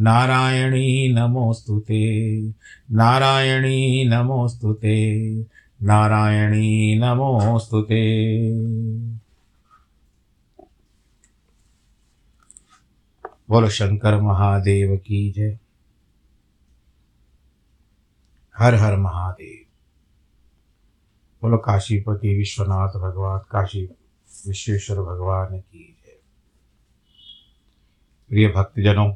नारायणी नमोऽस्तु ते। नारायणी नमोऽस्तु ते। नारायणी नमोऽस्तु ते। बोलो, शंकर महादेव की जय। हर हर महादेव। बोलो, काशीपति विश्वनाथ भगवान, काशी विश्वेश्वर भगवान की जय। प्रिय भक्तजनों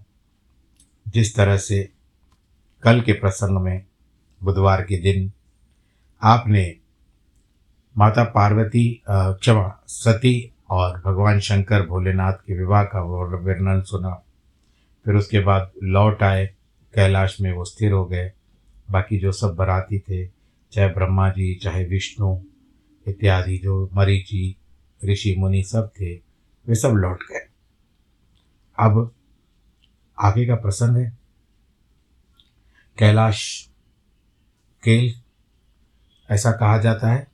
जिस तरह से कल के प्रसंग में बुधवार के दिन आपने माता पार्वती क्षमा, सती और भगवान शंकर भोलेनाथ के विवाह का वर्णन सुना। फिर उसके बाद लौट आए, कैलाश में वो स्थिर हो गए। बाकी जो सब बराती थे, चाहे ब्रह्मा जी, चाहे विष्णु, इत्यादि जो मरीची, ऋषि मुनि सब थे, वे सब लौट गए। अब आगे का प्रसंग है। कैलाश केल, ऐसा कहा जाता है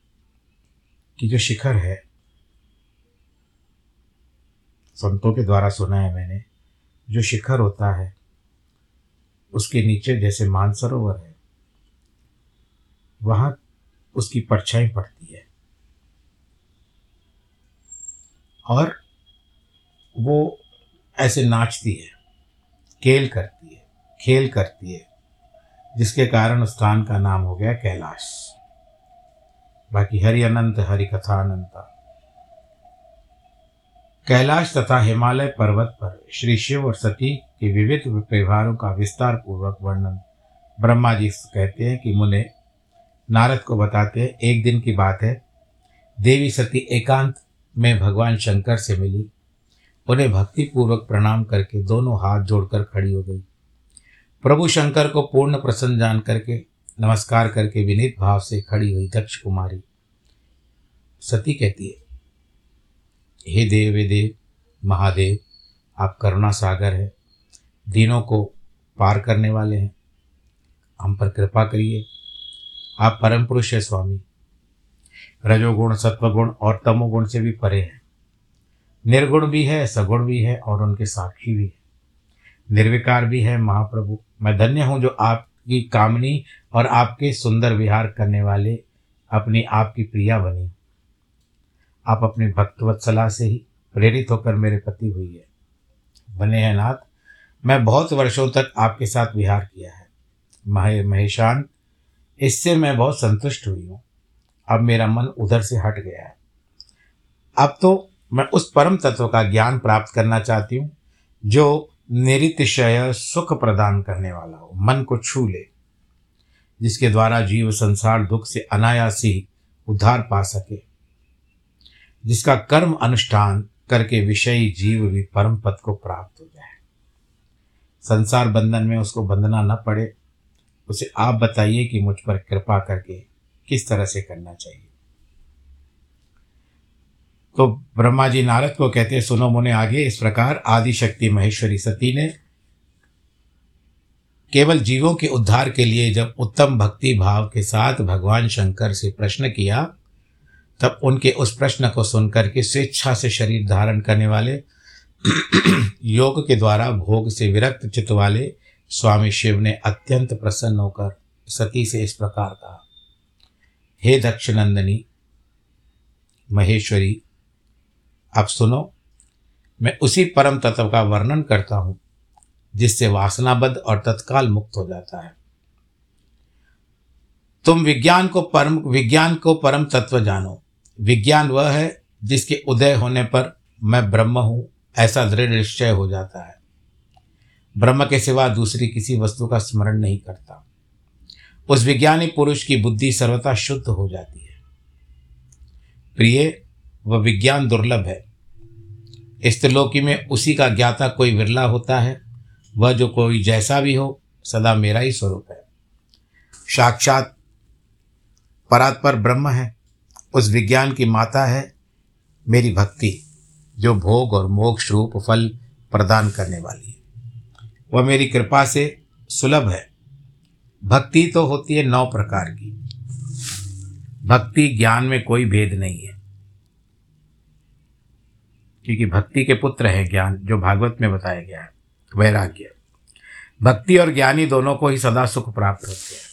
कि जो शिखर है, संतों के द्वारा सुना है मैंने, जो शिखर होता है, उसके नीचे जैसे मानसरोवर है, वहाँ उसकी परछाई पड़ती है। और वो ऐसे नाचती है। केल करती है, खेल करती है, जिसके कारण स्थान का नाम हो गया कैलाश। बाकी हरि अनंत, हरि कथा अनंता। कैलाश तथा हिमालय पर्वत पर श्री शिव और सती के विविध व्यवहारों का विस्तार पूर्वक वर्णन ब्रह्मा जी कहते हैं कि मुने नारद को बताते हैं, एक दिन की बात है, देवी सती एकांत में भगवान शंकर से मिली। उन्हें भक्तिपूर्वक प्रणाम करके दोनों हाथ जोड़कर खड़ी हो गई। प्रभु शंकर को पूर्ण प्रसन्न जान करके, नमस्कार करके विनीत भाव से खड़ी हुई दक्ष कुमारी। सती कहती है, हे देव वे देव, महादेव, आप करुणा सागर है। दिनों को पार करने वाले हैं। हम पर कृपा करिए। आप परम पुरुष है, स्वामी। रजोगुण, सत्वगुण और तमोगुण से भी परे हैं। निर्गुण भी है, सगुण भी है और उनके साक्षी भी है। निर्विकार भी है महाप्रभु। मैं धन्य हूँ जो आपकी कामनी और आपके सुंदर विहार करने वाले अपनी आपकी प्रिया बनी। आप अपने भक्तवत्सला से ही प्रेरित होकर मेरे पति हुई है। बने हैं नाथ, मैं बहुत वर्षों तक आपके साथ विहार किया है। महे, महेशान, इससे मैं बहुत संतुष्ट हुई हूँ। अब मेरा मन उधर से हट गया है। अब तो मैं उस परम तत्व का ज्ञान प्राप्त करना चाहती हूँ, जो निरितिशय सुख प्रदान करने वाला हो, मन को छू ले, जिसके द्वारा जीव संसार दुख से अनायास उद्धार पा सके, जिसका कर्म अनुष्ठान करके विषयी जीव भी परम पद को प्राप्त हो जाए। संसार बंधन में उसको बंधना न पड़े। उसे आप बताइए कि मुझ पर कृपा करके किस तरह से करना चाहिए। तो ब्रह्मा जी नारद को कहते सुनो मुने आगे, इस प्रकार आदि शक्ति महेश्वरी सती ने केवल जीवों के उद्धार के लिए जब उत्तम भक्ति भाव के साथ भगवान शंकर से प्रश्न किया, तब उनके उस प्रश्न को सुनकर के स्वेच्छा से शरीर धारण करने वाले, योग के द्वारा भोग से विरक्त चित्त वाले स्वामी शिव ने अत्यंत प्रसन्न होकर सती से इस प्रकार कहा, हे दक्षनंदनी महेश्वरी अब सुनो, मैं उसी परम तत्व का वर्णन करता हूँ, जिससे वासनाबद्ध और तत्काल मुक्त हो जाता है। तुम विज्ञान को परम, विज्ञान को परम तत्व जानो। विज्ञान वह है जिसके उदय होने पर मैं ब्रह्म हूँ, ऐसा दृढ़ निश्चय हो जाता है। ब्रह्म के सिवा दूसरी किसी वस्तु का स्मरण नहीं करता। उस विज्ञानी पुरुष की बुद्धि सर्वथा शुद्ध हो जाती है। प्रिय वह विज्ञान दुर्लभ है। इस त्रिलोकी में उसी का ज्ञाता कोई विरला होता है। वह जो कोई जैसा भी हो, सदा मेरा ही स्वरूप है। साक्षात परात्पर ब्रह्म है। उस विज्ञान की माता है मेरी भक्ति, जो भोग और मोक्ष रूप फल प्रदान करने वाली है। वह मेरी कृपा से सुलभ है। भक्ति तो होती है नौ प्रकार की। भक्ति ज्ञान में कोई भेद नहीं है। क्योंकि भक्ति के पुत्र है ज्ञान, जो भागवत में बताया गया है, वैराग्य। भक्ति और ज्ञानी दोनों को ही सदा सुख प्राप्त होते हैं।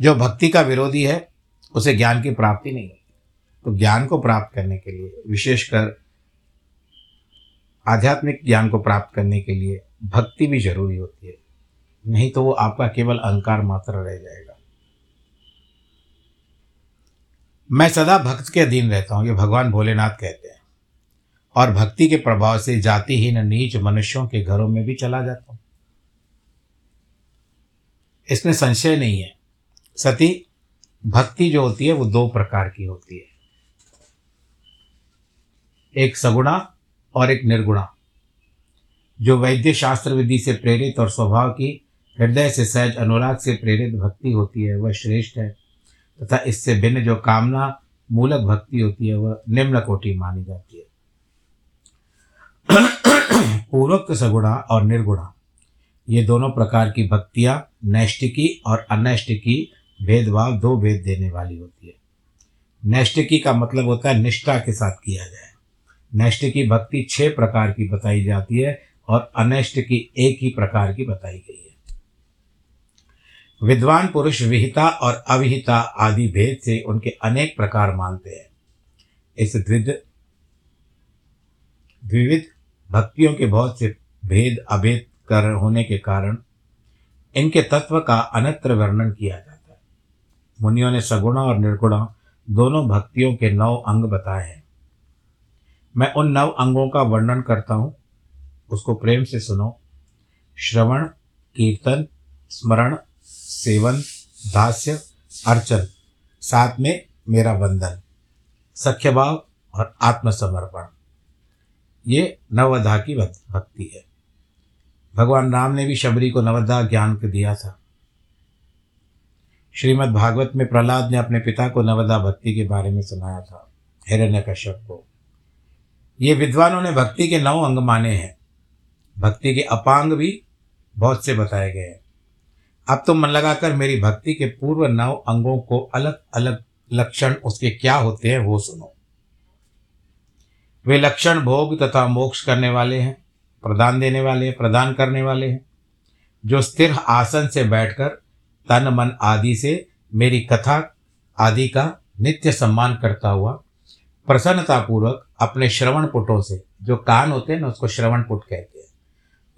जो भक्ति का विरोधी है, उसे ज्ञान की प्राप्ति नहीं होती। तो ज्ञान को प्राप्त करने के लिए, विशेषकर आध्यात्मिक ज्ञान को प्राप्त करने के लिए, भक्ति भी ज़रूरी होती है। नहीं तो वो आपका केवल अहंकार मात्र रह जाएगा। मैं सदा भक्त के अधीन रहता हूँ, ये भगवान भोलेनाथ कहते हैं। और भक्ति के प्रभाव से जातिहीन नीच मनुष्यों के घरों में भी चला जाता हूँ। इसमें संशय नहीं है। सती, भक्ति जो होती है, वो दो प्रकार की होती है। एक सगुणा और एक निर्गुणा। जो वैद्य शास्त्र विधि से प्रेरित और स्वभाव की, हृदय से सहज, अनुराग से प्रेरित भक्ति होती है, वह श्रेष्ठ है। तथा इससे भिन्न जो कामना मूलक भक्ति होती है, वह निम्न कोटि मानी जाती है। पूर्वोक्त सगुणा और निर्गुणा, ये दोनों प्रकार की भक्तियाँ नैष्टिकी और अनैष्टिकी भेदभाव, दो भेद देने वाली होती है। नैष्टिकी का मतलब होता है निष्ठा के साथ किया जाए। नैष्ट की भक्ति छह प्रकार की बताई जाती है और अनैष्ट की एक ही प्रकार की बताई गई है। विद्वान पुरुष विहिता और अविहिता आदि भेद से उनके अनेक प्रकार मानते हैं। इस द्विध द्विविध भक्तियों के बहुत से भेद अभेद कर होने के कारण इनके तत्व का अनत्र वर्णन किया जाता है। मुनियों ने सगुणा और निर्गुणा दोनों भक्तियों के नौ अंग बताए हैं। मैं उन नव अंगों का वर्णन करता हूँ। उसको प्रेम से सुनो। श्रवण, कीर्तन, स्मरण सेवन, दास्य, अर्चन, साथ में मेरा बंधन सख्य भाव और आत्मसमर्पण। ये नवधा की भक्ति है। भगवान राम ने भी शबरी को नवधा ज्ञान दिया था। श्रीमद् भागवत में प्रहलाद ने अपने पिता को नवदा भक्ति के बारे में सुनाया था हिरण्य कश्यप को। ये विद्वानों ने भक्ति के नौ अंग माने हैं। भक्ति के अपांग भी बहुत से बताए गए हैं। अब तो मन लगाकर मेरी भक्ति के पूर्व नौ अंगों को अलग अलग लक्षण उसके क्या होते हैं वो सुनो। वे लक्षण भोग तथा मोक्ष करने वाले हैं, प्रदान देने वाले प्रदान करने वाले हैं। जो स्थिर आसन से बैठकर तन, मन आदि से मेरी कथा आदि का नित्य सम्मान करता हुआ, प्रसन्नतापूर्वक अपने श्रवण पुटों से, जो कान होते हैं ना उसको श्रवण पुट कहते हैं,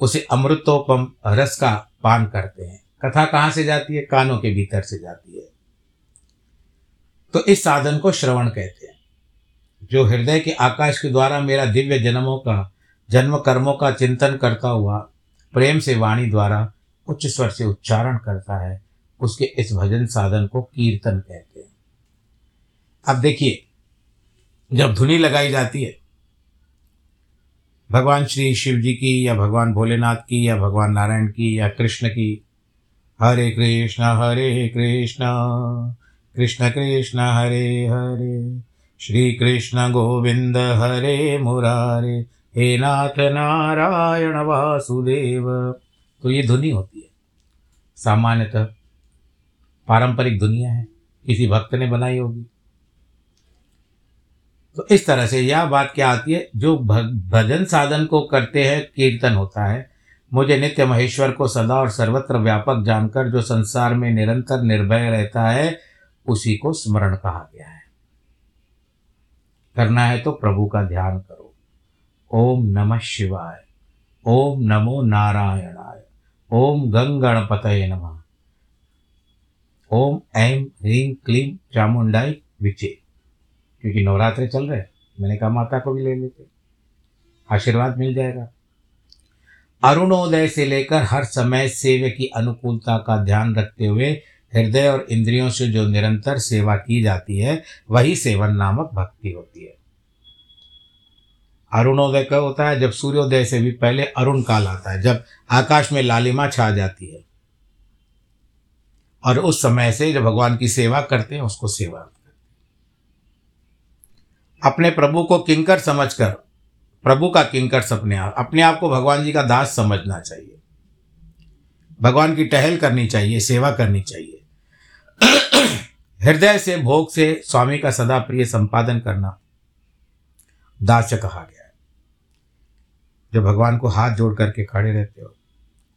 उसे अमृतोपम रस का पान करते हैं। कथा कहाँ से जाती है? कानों के भीतर से जाती है। तो इस साधन को श्रवण कहते हैं। जो हृदय के आकाश के द्वारा मेरा दिव्य जन्मों का जन्म कर्मों का चिंतन करता हुआ, प्रेम से वाणी द्वारा उच्च स्वर से उच्चारण करता है, उसके इस भजन साधन को कीर्तन कहते हैं। अब देखिए, जब धुनी लगाई जाती है, भगवान श्री शिव जी की या भगवान भोलेनाथ की या भगवान नारायण की या कृष्ण की हरे कृष्ण हरे कृष्ण। कृष्ण कृष्ण, हरे हरे। श्री कृष्ण गोविंद, हरे मुरारे। हे नाथ नारायण वासुदेव। तो ये धुनी होती है। सामान्यतः पारंपरिक दुनिया है। किसी भक्त ने बनाई होगी। तो इस तरह से यह बात क्या आती है? जो भजन साधन को करते हैं, कीर्तन होता है। मुझे नित्य महेश्वर को सदा और सर्वत्र व्यापक जानकर जो संसार में निरंतर निर्भय रहता है, उसी को स्मरण कहा गया है। करना है तो प्रभु का ध्यान करो। ओम नमः शिवाय। ओम नमो नारायणाय। ओम गंगणपत नमः। ओम ऐम ह्रीं क्लीम चामुंडाई विचे। क्योंकि नवरात्रे चल रहे मैंने कहा माता को भी ले लेते आशीर्वाद मिल जाएगा। अरुणोदय से लेकर हर समय सेवे की अनुकूलता का ध्यान रखते हुए हृदय और इंद्रियों से जो निरंतर सेवा की जाती है, वही सेवन नामक भक्ति होती है। अरुणोदय कब होता है जब सूर्योदय से भी पहले अरुण काल आता है, जब आकाश में लालिमा छा जाती है। और उस समय से जब भगवान की सेवा करते हैं, उसको सेवा अपने प्रभु को किंकर समझकर प्रभु का किंकर सपने आप अपने आप को भगवान जी का दास समझना चाहिए। भगवान की टहल करनी चाहिए, सेवा करनी चाहिए। हृदय से, भोग से स्वामी का सदा प्रिय संपादन करना दास्य कहा गया है। जो भगवान को हाथ जोड़ करके खड़े रहते हो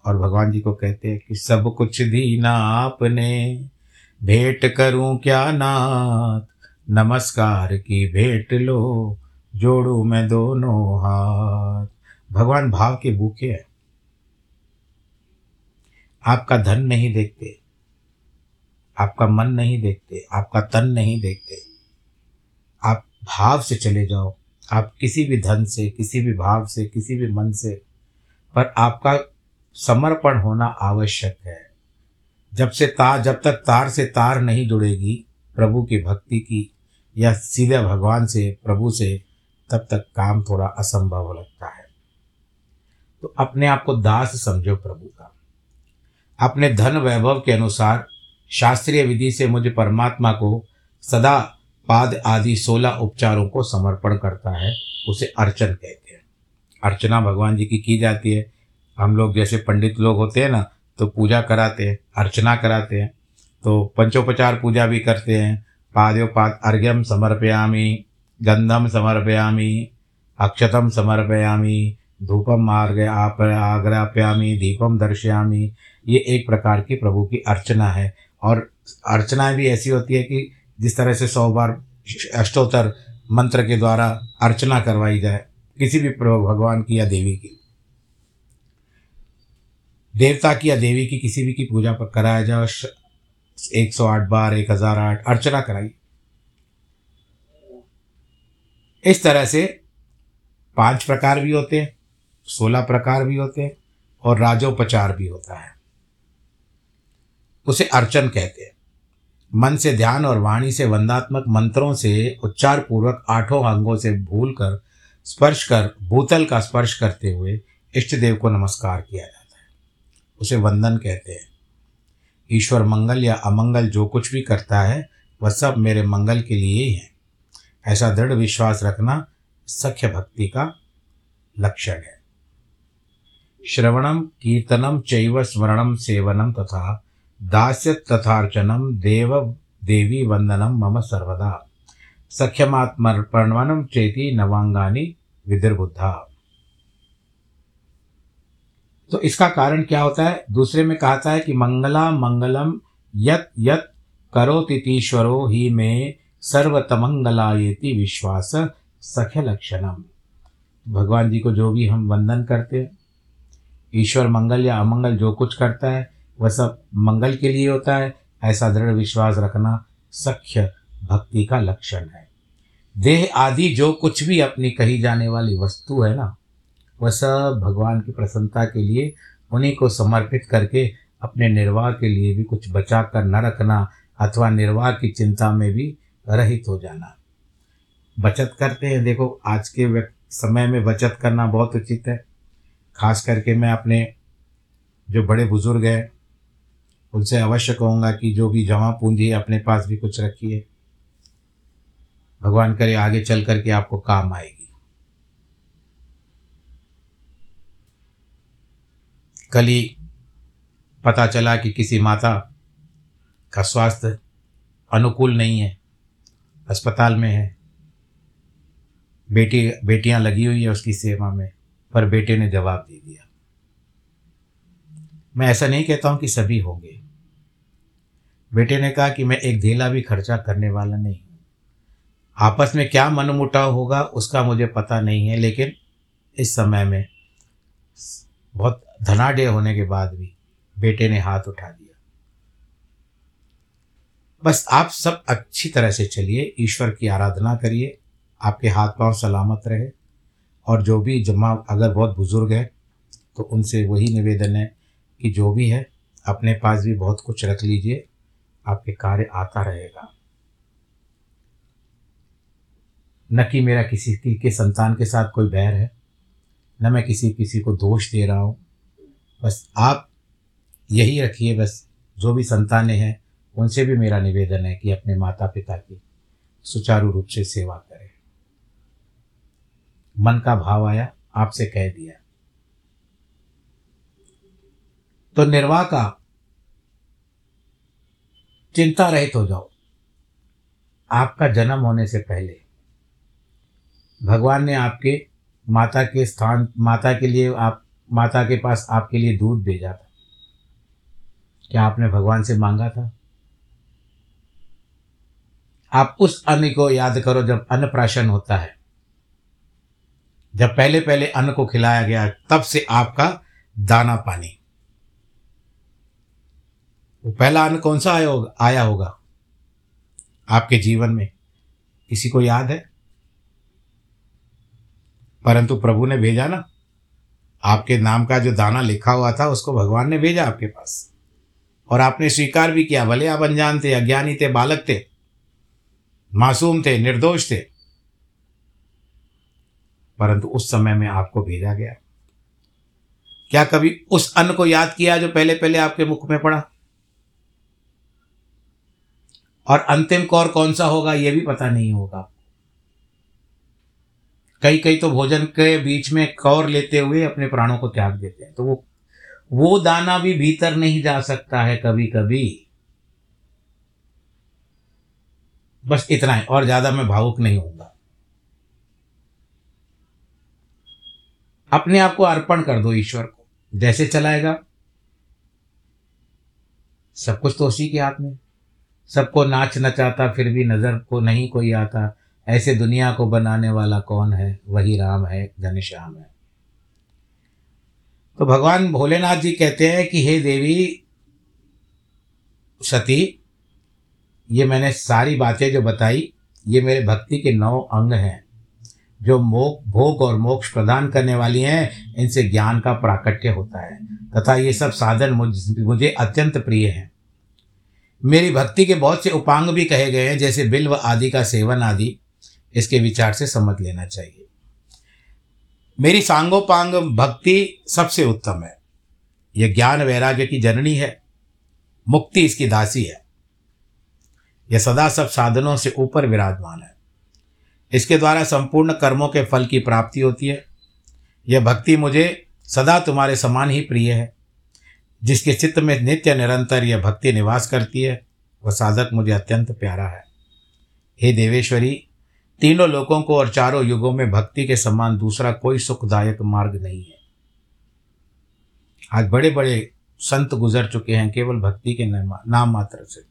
और भगवान जी को कहते हैं कि सब कुछ दीना आपने, भेंट करूँ क्या नाथ? नमस्कार की भेंट लो जोड़ू मैं दोनों हाथ। भगवान भाव के भूखे हैं। आपका धन नहीं देखते। आपका मन नहीं देखते। आपका तन नहीं देखते। आप भाव से चले जाओ। आप किसी भी धन से, किसी भी भाव से, किसी भी मन से। पर आपका समर्पण होना आवश्यक है। जब से तार जब तक तार से तार नहीं जुड़ेगी, प्रभु की भक्ति की या सीधे भगवान से, प्रभु से तब तक काम थोड़ा असंभव लगता है। तो अपने आप को दास समझो प्रभु का। अपने धन वैभव के अनुसार शास्त्रीय विधि से मुझे परमात्मा को सदा पाद आदि सोलह उपचारों को समर्पण करता है, उसे अर्चन कहते हैं। अर्चना भगवान जी की की जाती है। हम लोग जैसे पंडित लोग होते हैं ना तो पूजा कराते हैं, अर्चना कराते हैं। तो पंचोपचार पूजा भी करते हैं। पाद्योपात अर्घ्यम समर्पयामी। गंधम समर्पयामी अक्षतम समर्पयामी धूपम मार्ग आप, आग्राप्यामी दीपम दर्शयामी। ये एक प्रकार की प्रभु की अर्चना है। और अर्चना भी ऐसी होती है कि जिस तरह से सौ बार अष्टोत्तर मंत्र के द्वारा अर्चना करवाई जाए, किसी भी प्रभु भगवान की या देवी की। देवता की या देवी की किसी भी की पूजा पर कराया जाए एक सौ आठ बार, एक हज़ार आठ, अर्चना कराई। इस तरह से पाँच प्रकार भी होते हैं, सोलह प्रकार भी होते हैं और राजोपचार भी होता है। उसे अर्चन कहते हैं। मन से ध्यान और वाणी से वंदात्मक मंत्रों से उच्चार पूर्वक आठों अंगों से भूल कर स्पर्श कर, भूतल का स्पर्श करते हुए इष्ट देव को नमस्कार किया जाता है। उसे वंदन कहते हैं। ईश्वर मंगल या अमंगल जो कुछ भी करता है, वह सब मेरे मंगल के लिए ही है। ऐसा दृढ़ विश्वास रखना सख्य भक्ति का लक्षण है। श्रवणम, कीर्तनम, चैव स्मरणम, सेवनम तथा दास्य तथार्चनम, देव, देवी वंदनम मम सर्वदा। सख्यमात्मर्पणवनम चेती नवांगानी विदिर्बुद्धा तो इसका कारण क्या होता है? दूसरे में कहता है कि मंगला मंगलम यत यत करो तितीश्वरो ही में सर्वतमंगलायति विश्वास सख्य लक्षणम भगवान जी को जो भी हम वंदन करते हैं, ईश्वर मंगल या अमंगल जो कुछ करता है, वह सब मंगल के लिए होता है। ऐसा दृढ़ विश्वास रखना सख्य भक्ति का लक्षण है। देह आदि जो कुछ भी अपनी कही जाने वाली वस्तु है ना, वह सब भगवान की प्रसन्नता के लिए, उन्हीं को समर्पित करके अपने निर्वाह के लिए भी कुछ बचा कर न रखना अथवा निर्वाह की चिंता में भी रहित हो जाना। बचत करते हैं। देखो, आज के समय में बचत करना बहुत उचित है। खास करके मैं अपने जो बड़े बुज़ुर्ग हैं, उनसे अवश्य कहूँगा कि जो भी जमा पूंजी है, अपने पास भी कुछ रखिए। भगवान करे आगे चल करके आपको काम आएगी। कल ही पता चला कि किसी माता का स्वास्थ्य अनुकूल नहीं है। अस्पताल में है। बेटी, बेटियाँ लगी हुई है उसकी सेवा में, पर बेटे ने जवाब दे दिया। मैं ऐसा नहीं कहता हूँ कि सभी होंगे। बेटे ने कहा कि मैं एक धेला भी खर्चा करने वाला नहीं हूँ। आपस में क्या मनमुटाव होगा, उसका मुझे पता नहीं है, लेकिन इस समय में बहुत धनाढ़ होने के बाद भी बेटे ने हाथ उठा दिया। बस आप सब अच्छी तरह से चलिए, ईश्वर की आराधना करिए, आपके हाथ पाँव सलामत रहे, और जो भी जमा अगर बहुत बुज़ुर्ग है तो उनसे वही निवेदन है कि जो भी है, अपने पास भी बहुत कुछ रख लीजिए, आपके कार्य आता रहेगा। न कि मेरा किसी की, के संतान के साथ कोई बैर है, न मैं किसी किसी को दोष दे रहा हूँ। बस आप यही रखिए, बस जो भी संतानें हैं उनसे भी मेरा निवेदन है कि अपने माता पिता की सुचारू रूप से सेवा करें। मन का भाव आया, आपसे कह दिया। तो निर्वाह का चिंता रहित हो जाओ। आपका जन्म होने से पहले भगवान ने आपके माता के स्थान, माता के लिए आप, माता के पास आपके लिए दूध भेजा था। क्या आपने भगवान से मांगा था? आप उस अन्न को याद करो जब अन्न प्राशन होता है। जब पहले पहले अन्न को खिलाया गया, तब से आपका दाना पानी। वो पहला अन्न कौन सा आया होगा आया होगा? आपके जीवन में। किसी को याद है? परंतु प्रभु ने भेजा ना। आपके नाम का जो दाना लिखा हुआ था, उसको भगवान ने भेजा आपके पास। और आपने स्वीकार भी किया, भले आप अनजान थे, अज्ञानी थे, बालक थे। मासूम थे, निर्दोष थे। परंतु उस समय में आपको भेजा गया। क्या कभी उस अन्न को याद किया जो पहले पहले आपके मुख में पड़ा? और अंतिम कौर कौन सा होगा यह भी पता नहीं होगा। कई कई तो भोजन के बीच में कौर लेते हुए अपने प्राणों को त्याग देते हैं। तो वो वो दाना भी भीतर नहीं जा सकता है कभी कभी बस इतना ही, और ज़्यादा मैं भावुक नहीं होऊँगा। अपने आप को अर्पण कर दो ईश्वर को, जैसे चलाएगा। सब कुछ तो उसी के हाथ में। सबको नाच नचाता, फिर भी नज़र को नहीं कोई आता। ऐसे दुनिया को बनाने वाला कौन है? वही राम है घनश्याम है। तो भगवान भोलेनाथ जी कहते हैं कि, हे देवी, सती ये मैंने सारी बातें जो बताई, ये मेरे भक्ति के नौ अंग हैं, जो मोक, भोग और मोक्ष प्रदान करने वाली हैं, इनसे ज्ञान का प्राकट्य होता है। तथा ये सब साधन मुझ, मुझे अत्यंत प्रिय हैं। मेरी भक्ति के बहुत से उपांग भी कहे गए हैं, जैसे बिल्व आदि का सेवन आदि, इसके विचार से समझ लेना चाहिए। मेरी सांगोपांग भक्ति सबसे उत्तम है। यह ज्ञान वैराग्य की जननी है, मुक्ति इसकी दासी है। यह सदा सब साधनों से ऊपर विराजमान है। इसके द्वारा संपूर्ण कर्मों के फल की प्राप्ति होती है। यह भक्ति मुझे सदा तुम्हारे समान ही प्रिय है। जिसके चित्त में नित्य निरंतर यह भक्ति निवास करती है, वह साधक मुझे अत्यंत प्यारा है। हे देवेश्वरी, तीनों लोगों को और चारों युगों में भक्ति के समान दूसरा कोई सुखदायक मार्ग नहीं है। आज बड़े बड़े संत गुजर चुके हैं, केवल भक्ति के नाम मात्र से।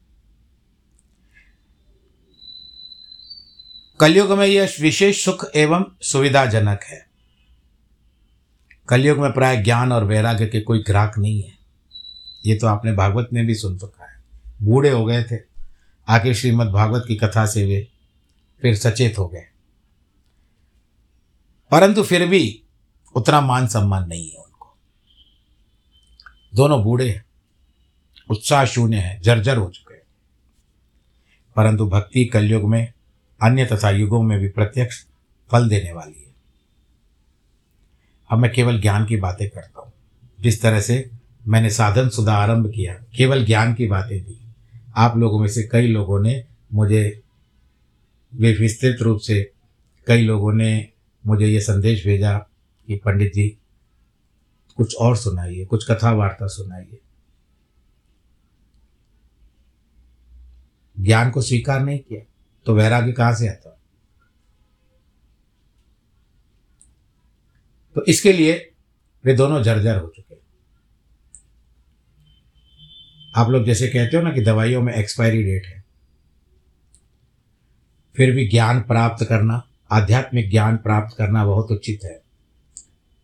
कलयुग में यह विशेष सुख एवं सुविधाजनक है। कलयुग में प्राय ज्ञान और वैराग्य के कोई ग्राहक नहीं है। ये तो आपने भागवत में भी सुन चुका है। बूढ़े हो गए थे। आके श्रीमद् भागवत की कथा से वे फिर सचेत हो गए। परंतु फिर भी उतना मान सम्मान नहीं है उनको। दोनों बूढ़े हैं। उत्साह शून्य है। जर्जर हो चुके हैं। परंतु भक्ति कलयुग में अन्य तथा युगों में भी प्रत्यक्ष फल देने वाली है। अब मैं केवल ज्ञान की बातें करता हूँ। जिस तरह से मैंने साधन सुधा आरंभ किया, केवल ज्ञान की बातें दी। आप लोगों में से कई लोगों ने मुझे विस्तृत रूप से कई लोगों ने मुझे ये संदेश भेजा कि पंडित जी, कुछ और सुनाइए, कुछ कथा वार्ता सुनाइए। ज्ञान को स्वीकार नहीं किया। तो वैराग्य कहाँ से आता? तो इसके लिए वे दोनों जर्जर हो चुके आप लोग जैसे कहते हो ना कि दवाइयों में एक्सपायरी डेट है। फिर भी ज्ञान प्राप्त करना, आध्यात्मिक ज्ञान प्राप्त करना बहुत उचित है।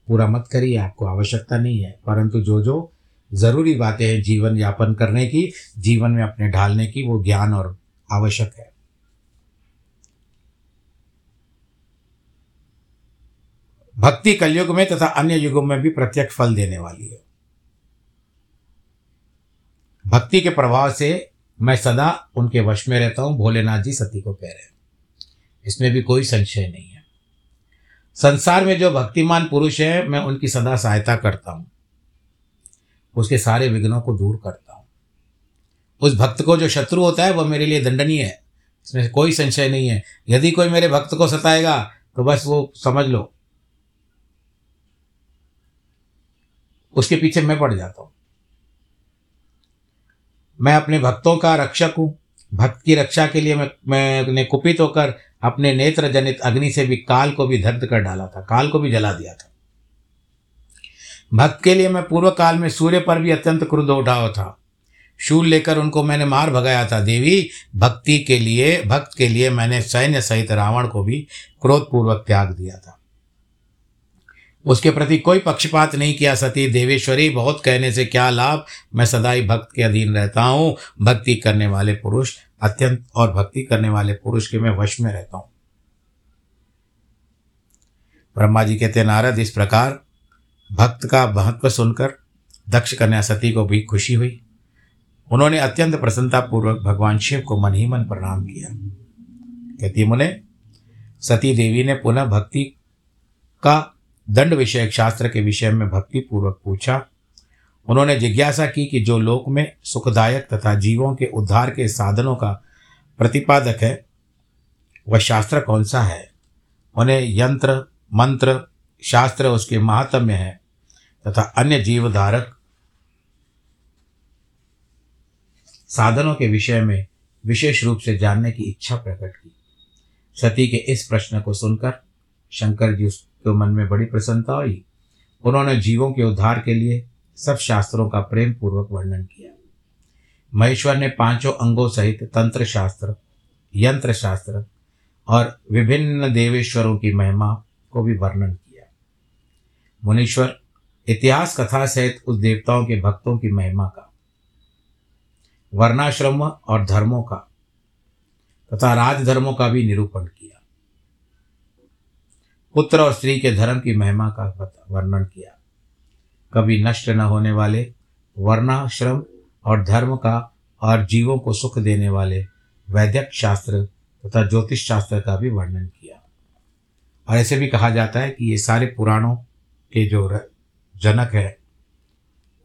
पूरा मत करिए, आपको आवश्यकता नहीं है। परंतु जो जो ज़रूरी बातें हैं जीवन यापन करने की, जीवन में अपने ढालने की, वो ज्ञान और आवश्यक है। भक्ति कलयुग में तथा अन्य युगों में भी प्रत्यक्ष फल देने वाली है। भक्ति के प्रभाव से मैं सदा उनके वश में रहता हूँ, भोलेनाथ जी सती को कह रहे हैं। इसमें भी कोई संशय नहीं है। संसार में जो भक्तिमान पुरुष है, मैं उनकी सदा सहायता करता हूँ। उसके सारे विघ्नों को दूर करता हूँ। उस भक्त को जो शत्रु होता है, वह मेरे लिए दंडनीय है। इसमें कोई संशय नहीं है। यदि कोई मेरे भक्त को सताएगा तो बस वो समझ लो उसके पीछे मैं पड़ जाता हूँ। मैं अपने भक्तों का रक्षक हूँ। भक्त की रक्षा के लिए मैं मैंने कुपित होकर अपने नेत्र जनित अग्नि से भी काल को भी दग्ध कर डाला था, काल को भी जला दिया था। भक्त के लिए मैं पूर्व काल में सूर्य पर भी अत्यंत क्रुद्ध उठा हुआ था। शूल लेकर उनको मैंने मार भगाया था, देवी, भक्ति के लिए, भक्त के लिए मैंने सैन्य सहित रावण को भी क्रोधपूर्वक त्याग दिया था। उसके प्रति कोई पक्षपात नहीं किया सती देवेश्वरी। बहुत कहने से क्या लाभ? मैं सदा ही भक्त के अधीन रहता हूँ। भक्ति करने वाले पुरुष, अत्यंत और भक्ति करने वाले पुरुष के मैं वश में रहता हूँ। ब्रह्मा जी कहते नारद, इस प्रकार भक्त का महत्व सुनकर दक्ष कन्या सती को भी खुशी हुई। उन्होंने अत्यंत प्रसन्नतापूर्वक भगवान शिव को मन ही मन प्रणाम किया। कहती मुने, सती देवी ने पुनः भक्ति का दंड विषयक शास्त्र के विषय में भक्ति पूर्वक पूछा। उन्होंने जिज्ञासा की कि जो लोक में सुखदायक तथा जीवों के उद्धार के साधनों का प्रतिपादक है, वह शास्त्र कौन सा है? उन्हें यंत्र, मंत्र, शास्त्र उसके महात्म्य है तथा अन्य जीवधारक साधनों के विषय में विशेष रूप से जानने की इच्छा प्रकट की। सती के इस प्रश्न को सुनकर शंकर जी तो मन में बड़ी प्रसन्नता हुई। उन्होंने जीवों के उद्धार के लिए सब शास्त्रों का प्रेम पूर्वक वर्णन किया। महेश्वर ने पाँचों अंगों सहित तंत्र शास्त्र यंत्र शास्त्र और विभिन्न देवेश्वरों की महिमा को भी वर्णन किया। मुनीश्वर इतिहास कथा सहित उस देवताओं के भक्तों की महिमा का, वर्णाश्रम और धर्मों का तथा राजधर्मों का भी निरूपण किया। पुत्र और स्त्री के धर्म की महिमा का वर्णन किया। कभी नष्ट न होने वाले, वर्णाश्रम और धर्म का और जीवों को सुख देने वाले वैद्यक शास्त्र तथा ज्योतिष शास्त्र का भी वर्णन किया। और ऐसे भी कहा जाता है कि ये सारे पुराणों के जो जनक है,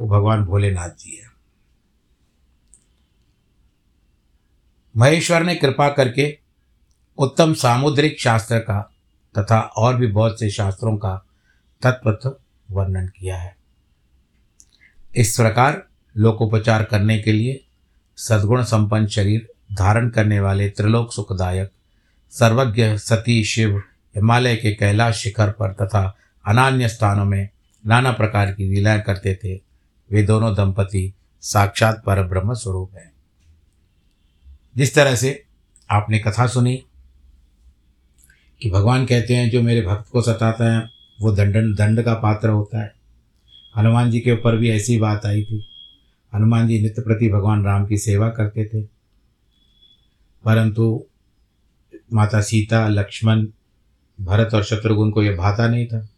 वो भगवान भोलेनाथ जी है। महेश्वर ने कृपा करके उत्तम सामुद्रिक शास्त्र का तथा और भी बहुत से शास्त्रों का तत्वत्व वर्णन किया है। इस प्रकार लोकोपचार करने के लिए सद्गुण संपन्न शरीर धारण करने वाले त्रिलोक सुखदायक, सर्वज्ञ सती शिव हिमालय के कैलाश शिखर पर तथा अनान्य स्थानों में नाना प्रकार की लीलाएँ करते थे, वे दोनों दंपति साक्षात पर ब्रह्म स्वरूप हैं। जिस तरह से आपने कथा सुनी कि भगवान कहते हैं, जो मेरे भक्त को सताता है, वो दंड दंड का पात्र होता है। हनुमान जी के ऊपर भी ऐसी बात आई थी। हनुमान जी नित्य प्रति भगवान राम की सेवा करते थे। परंतु माता सीता, लक्ष्मण, भरत और शत्रुघ्न को यह भाता नहीं था।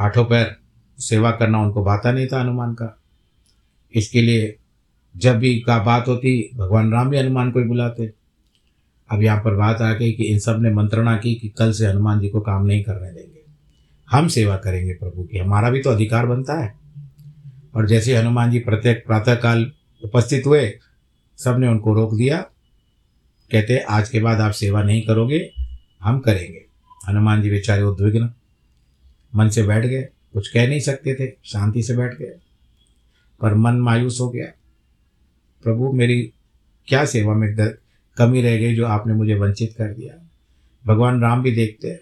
आठों पैर सेवा करना उनको भाता नहीं था हनुमान का। इसके लिए जब भी का बात होती, भगवान राम भी हनुमान को ही बुलाते। अब यहाँ पर बात आ गई कि इन सबने मंत्रणा की कि कल से हनुमान जी को काम नहीं करने देंगे। हम सेवा करेंगे प्रभु की, हमारा भी तो अधिकार बनता है। और जैसे हनुमान जी प्रत्येक प्रातःकाल उपस्थित हुए, सबने उनको रोक दिया। कहते, आज के बाद आप सेवा नहीं करोगे, हम करेंगे। हनुमान जी बेचारे उद्विग्न, मन से बैठ गए। कुछ कह नहीं सकते थे, शांति से बैठ गए। पर मन मायूस हो गया। प्रभु, मेरी क्या सेवा में कमी रह गई जो आपने मुझे वंचित कर दिया। भगवान राम भी देखते हैं।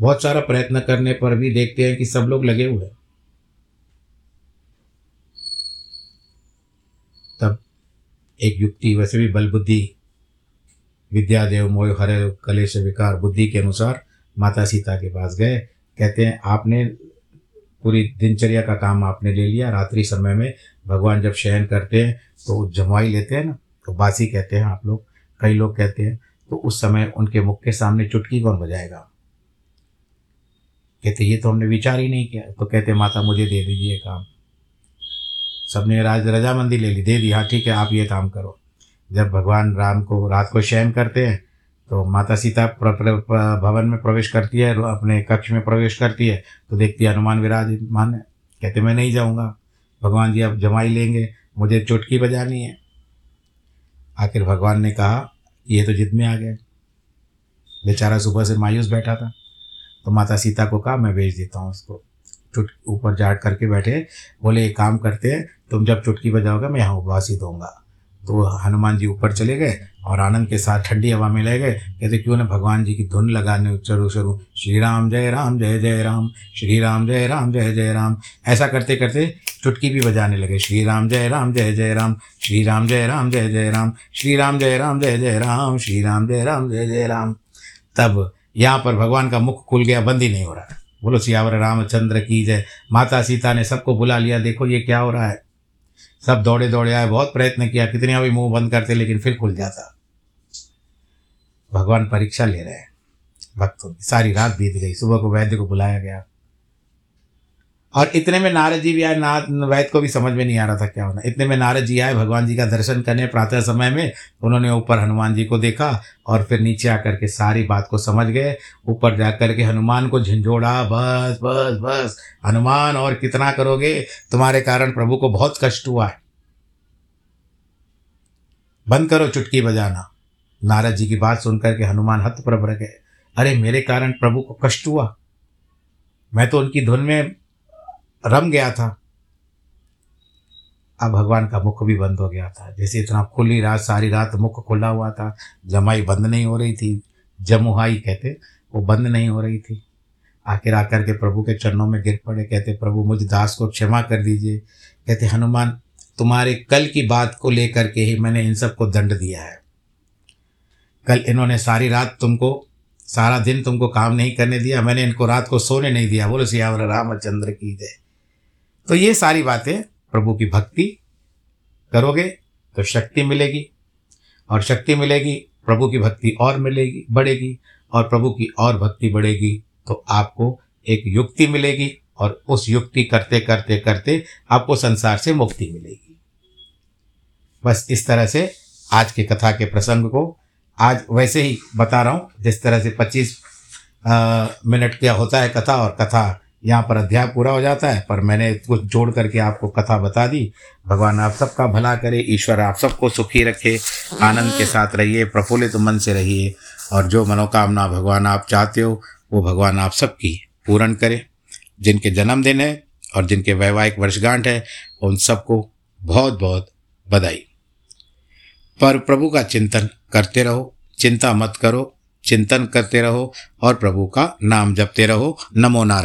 बहुत सारा प्रयत्न करने पर भी देखते हैं कि सब लोग लगे हुए हैं। तब एक युक्ति, वैसे भी बल बुद्धि, विद्यादेव, मोह, हरे, कलेश, विकार, बुद्धि के अनुसार माता सीता के पास गए। कहते हैं, आपने पूरी दिनचर्या का काम आपने ले लिया, रात्रि समय में भगवान जब शयन करते हैं तो जमवाई लेते हैं ना तो बासी कहते हैं आप लोग कई लोग कहते हैं तो उस समय उनके मुख के सामने चुटकी कौन बजाएगा? कहते ये तो हमने विचार ही नहीं किया। तो कहते माता मुझे दे दीजिए काम। सबने राज रजामंदी ले ली दे दी हाँ ठीक है आप ये काम करो। जब भगवान राम को रात को शयन करते हैं तो माता सीता प्र, प्र, प्र, भवन में प्रवेश करती है अपने कक्ष में प्रवेश करती है तो देखती है हनुमान विराजमान है। कहते मैं नहीं जाऊँगा। भगवान जी अब जमाई लेंगे, मुझे चुटकी बजानी है। आखिर भगवान ने कहा, ये तो जिद में आ गए। बेचारा सुबह से मायूस बैठा था। तो माता सीता को कहा, मैं भेज देता हूँ उसको। चुट, ऊपर जाट करके बैठे, बोले, एक काम करते हैं, तुम जब चुटकी बजाओगे, मैं यहाँ उपवास ही दूँगा। तो हनुमान जी ऊपर चले गए और आनंद के साथ ठंडी हवा में ले गए। कहते, क्यों ना भगवान जी की धुन लगाने चलो शुरू श्री राम जय राम, जय जय राम। श्री राम जय राम, जय जय राम। ऐसा करते करते चुटकी भी बजाने लगे। श्री राम जय राम, जय जय राम। श्री राम जय राम, जय जय राम। श्री राम जय राम, जय जय राम। श्री राम जय राम, जय जय राम। तब यहाँ पर भगवान का मुख खुल गया, बंद ही नहीं हो रहा। बोलो, सियावर रामचंद्र की जय। माता सीता ने सबको बुला लिया। देखो, ये क्या हो रहा है? सब दौड़े दौड़े आए, बहुत प्रयत्न किया, कितने भी मुँह बंद करते, लेकिन फिर खुल जाता। भगवान परीक्षा ले रहे हैं, भक्तों की सारी रात बीत गई, सुबह को वैद्य को बुलाया गया। और इतने में नारद जी भी आए नाथ वैद्य को भी समझ में नहीं आ रहा था क्या होना। इतने में नारद जी आए, भगवान जी का दर्शन करने, प्रातः समय में उन्होंने ऊपर हनुमान जी को देखा और फिर नीचे आकर के सारी बात को समझ गए। ऊपर जा कर के हनुमान को झंझोड़ा, बस बस बस, हनुमान और कितना करोगे? तुम्हारे कारण प्रभु को बहुत कष्ट हुआ है। बंद करो चुटकी बजाना। नारद जी की बात सुनकर के हनुमान हत प्रभर गए। अरे, मेरे कारण प्रभु को कष्ट हुआ। मैं तो उनकी धुन में रम गया था। अब भगवान का मुख भी बंद हो गया था। जैसे इतना खुली रात, सारी रात मुख खुला हुआ था, जमाई बंद नहीं हो रही थी। जमुहाई कहते, वो बंद नहीं हो रही थी। आखिर आकर के प्रभु के चरणों में गिर पड़े। कहते, प्रभु, मुझ दास को क्षमा कर दीजिए। कहते, हनुमान, तुम्हारे कल की बात को लेकर के ही मैंने इन सबको दंड दिया है। कल इन्होंने सारी रात तुमको, सारा दिन तुमको काम नहीं करने दिया। मैंने इनको रात को सोने नहीं दिया। बोलो, सियावर, रामचंद्र की जय। तो ये सारी बातें प्रभु की भक्ति करोगे तो शक्ति मिलेगी। और शक्ति मिलेगी, प्रभु की भक्ति और मिलेगी, बढ़ेगी। और प्रभु की और भक्ति बढ़ेगी तो आपको एक युक्ति मिलेगी और उस युक्ति करते करते करते आपको संसार से मुक्ति मिलेगी। बस इस तरह से आज की कथा के प्रसंग को आज वैसे ही बता रहा हूँ, जिस तरह से पच्चीस मिनट क्या होता है कथा और कथा यहाँ पर अध्याय पूरा हो जाता है, पर मैंने कुछ जोड़ करके आपको कथा बता दी। भगवान आप सबका भला करे, ईश्वर आप सबको सुखी रखे, आनंद के साथ रहिए, प्रफुल्लित मन से रहिए, और जो मनोकामना भगवान आप चाहते हो, वो भगवान आप सबकी पूर्ण करे। जिनके जन्मदिन है और जिनके वैवाहिक वर्षगांठ है, उन सबको बहुत बहुत बधाई। पर प्रभु का चिंतन करते रहो, चिंता मत करो, चिंतन करते रहो और प्रभु का नाम जपते रहो। नमो नारायण।